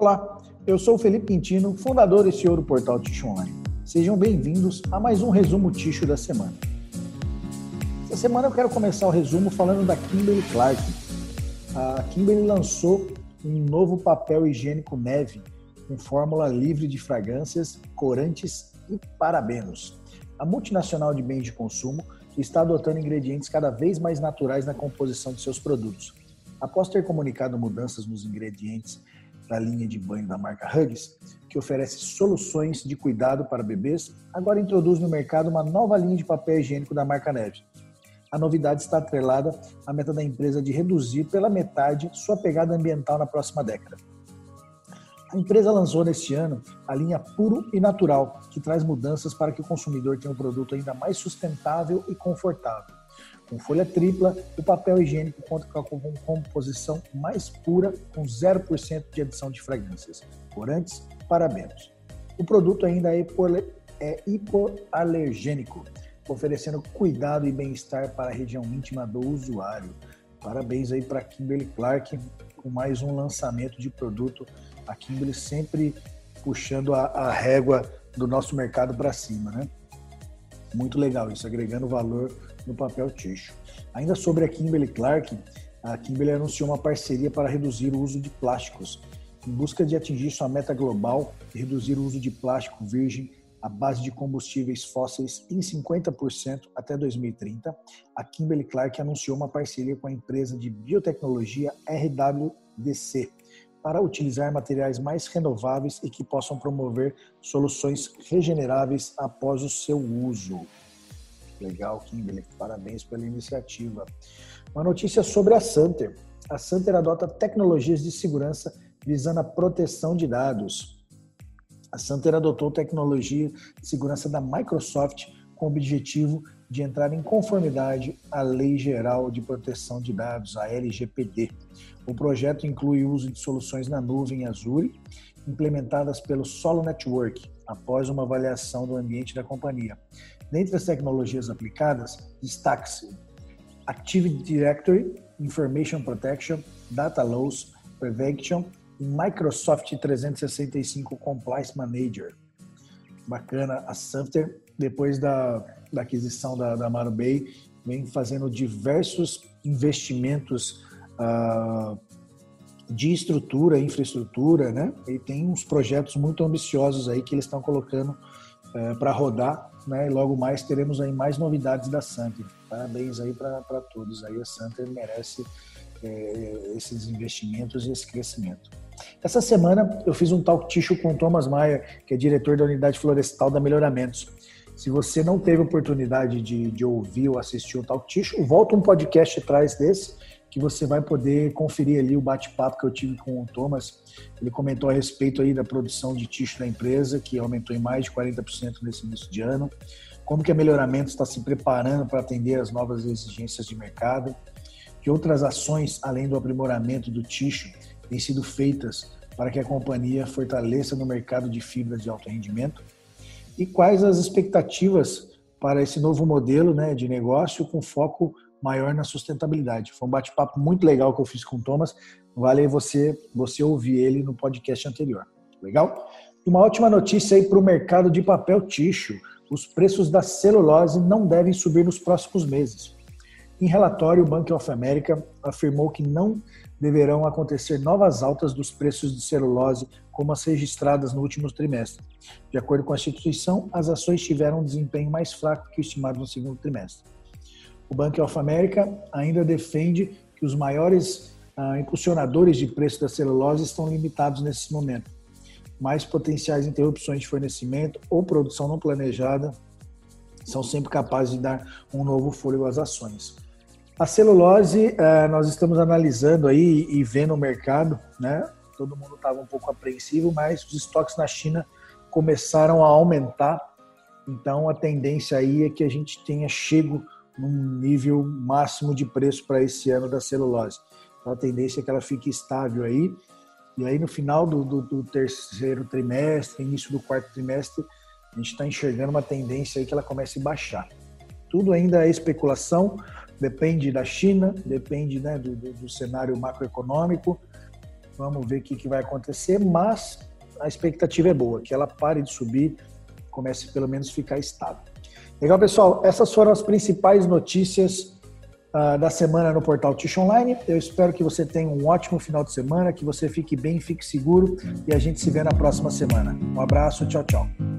Olá, eu sou o Felipe Quintino, fundador e CEO do portal Ticho Online. Sejam bem-vindos a mais um resumo Ticho da semana. Essa semana eu quero começar o resumo falando da Kimberly Clark. A Kimberly lançou um novo papel higiênico neve com fórmula livre de fragrâncias, corantes e parabenos. A multinacional de bens de consumo está adotando ingredientes cada vez mais naturais na composição de seus produtos. Após ter comunicado mudanças nos ingredientes da linha de banho da marca Huggies, que oferece soluções de cuidado para bebês, agora introduz no mercado uma nova linha de papel higiênico da marca Neve. A novidade está atrelada à meta da empresa de reduzir pela metade sua pegada ambiental na próxima década. A empresa lançou neste ano a linha Puro e Natural, que traz mudanças para que o consumidor tenha um produto ainda mais sustentável e confortável. Com folha tripla, o papel higiênico conta com uma composição mais pura, com 0% de adição de fragrâncias, corantes, parabenos. O produto ainda é, é hipoalergênico, oferecendo cuidado e bem-estar para a região íntima do usuário. Parabéns aí para Kimberly Clark com mais um lançamento de produto. A Kimberly sempre puxando a, a régua do nosso mercado para cima, né? Muito legal isso, agregando valor no papel ticho. Ainda sobre a Kimberly Clark, a Kimberly anunciou uma parceria para reduzir o uso de plásticos. Em busca de atingir sua meta global e reduzir o uso de plástico virgem à base de combustíveis fósseis em 50% até 2030, a Kimberly Clark anunciou uma parceria com a empresa de biotecnologia RWDC para utilizar materiais mais renováveis e que possam promover soluções regeneráveis após o seu uso. Legal, Kimberly. Parabéns pela iniciativa. Uma notícia sobre a Santer. A Santer adota tecnologias de segurança visando a proteção de dados. A Santer adotou tecnologia de segurança da Microsoft com o objetivo de entrar em conformidade à Lei Geral de Proteção de Dados, a LGPD. O projeto inclui o uso de soluções na nuvem Azure, implementadas pelo Solo Network, após uma avaliação do ambiente da companhia. Dentre as tecnologias aplicadas, destaque-se Active Directory, Information Protection, Data Loss Prevention e Microsoft 365 Compliance Manager. Bacana, a Sufter, depois da, da aquisição da, da Marubay, vem fazendo diversos investimentos uh, de estrutura, infraestrutura, né? E tem uns projetos muito ambiciosos aí que eles estão colocando uh, para rodar né? E logo mais teremos aí mais novidades da Santa. Parabéns aí para todos. Aí a Santa merece é, esses investimentos e esse crescimento. Essa semana eu fiz um talk ticho com o Thomas Maia, que é diretor da unidade florestal da Melhoramentos. Se você não teve oportunidade de, de ouvir ou assistir o talk ticho, volta um podcast atrás desse que você vai poder conferir ali o bate-papo que eu tive com o Thomas. Ele comentou a respeito aí da produção de ticho da empresa, que aumentou em mais de 40% nesse início de ano. Como que a Melhoramento está se preparando para atender as novas exigências de mercado. Que outras ações, além do aprimoramento do ticho, têm sido feitas para que a companhia fortaleça no mercado de fibras de alto rendimento. E quais as expectativas para esse novo modelo né, de negócio com foco maior na sustentabilidade. Foi um bate-papo muito legal que eu fiz com o Thomas. Vale você, você ouvir ele no podcast anterior. Legal? Uma ótima notícia aí para o mercado de papel ticho. Os preços da celulose não devem subir nos próximos meses. Em relatório, o Bank of America afirmou que não deverão acontecer novas altas dos preços de celulose como as registradas no último trimestre. De acordo com a instituição, as ações tiveram um desempenho mais fraco que o estimado no segundo trimestre. O Bank of America ainda defende que os maiores ah, impulsionadores de preço da celulose estão limitados nesse momento. Mais potenciais interrupções de fornecimento ou produção não planejada são sempre capazes de dar um novo fôlego às ações. A celulose, ah, nós estamos analisando aí e vendo o mercado, né? Todo mundo estava um pouco apreensivo, mas os estoques na China começaram a aumentar. Então a tendência aí é que a gente tenha chego num nível máximo de preço para esse ano da celulose. Então, a tendência é que ela fique estável aí. E aí, no final do, do, do terceiro trimestre, início do quarto trimestre, a gente está enxergando uma tendência aí que ela comece a baixar. Tudo ainda é especulação, depende da China, depende né, do, do, do cenário macroeconômico, Vamos ver o que, que vai acontecer, mas a expectativa é boa, que ela pare de subir, comece pelo menos ficar estável. Legal, pessoal? Essas foram as principais notícias uh, da semana no portal Tish Online. Eu espero que você tenha um ótimo final de semana, que você fique bem, fique seguro e a gente se vê na próxima semana. Um abraço, tchau, tchau.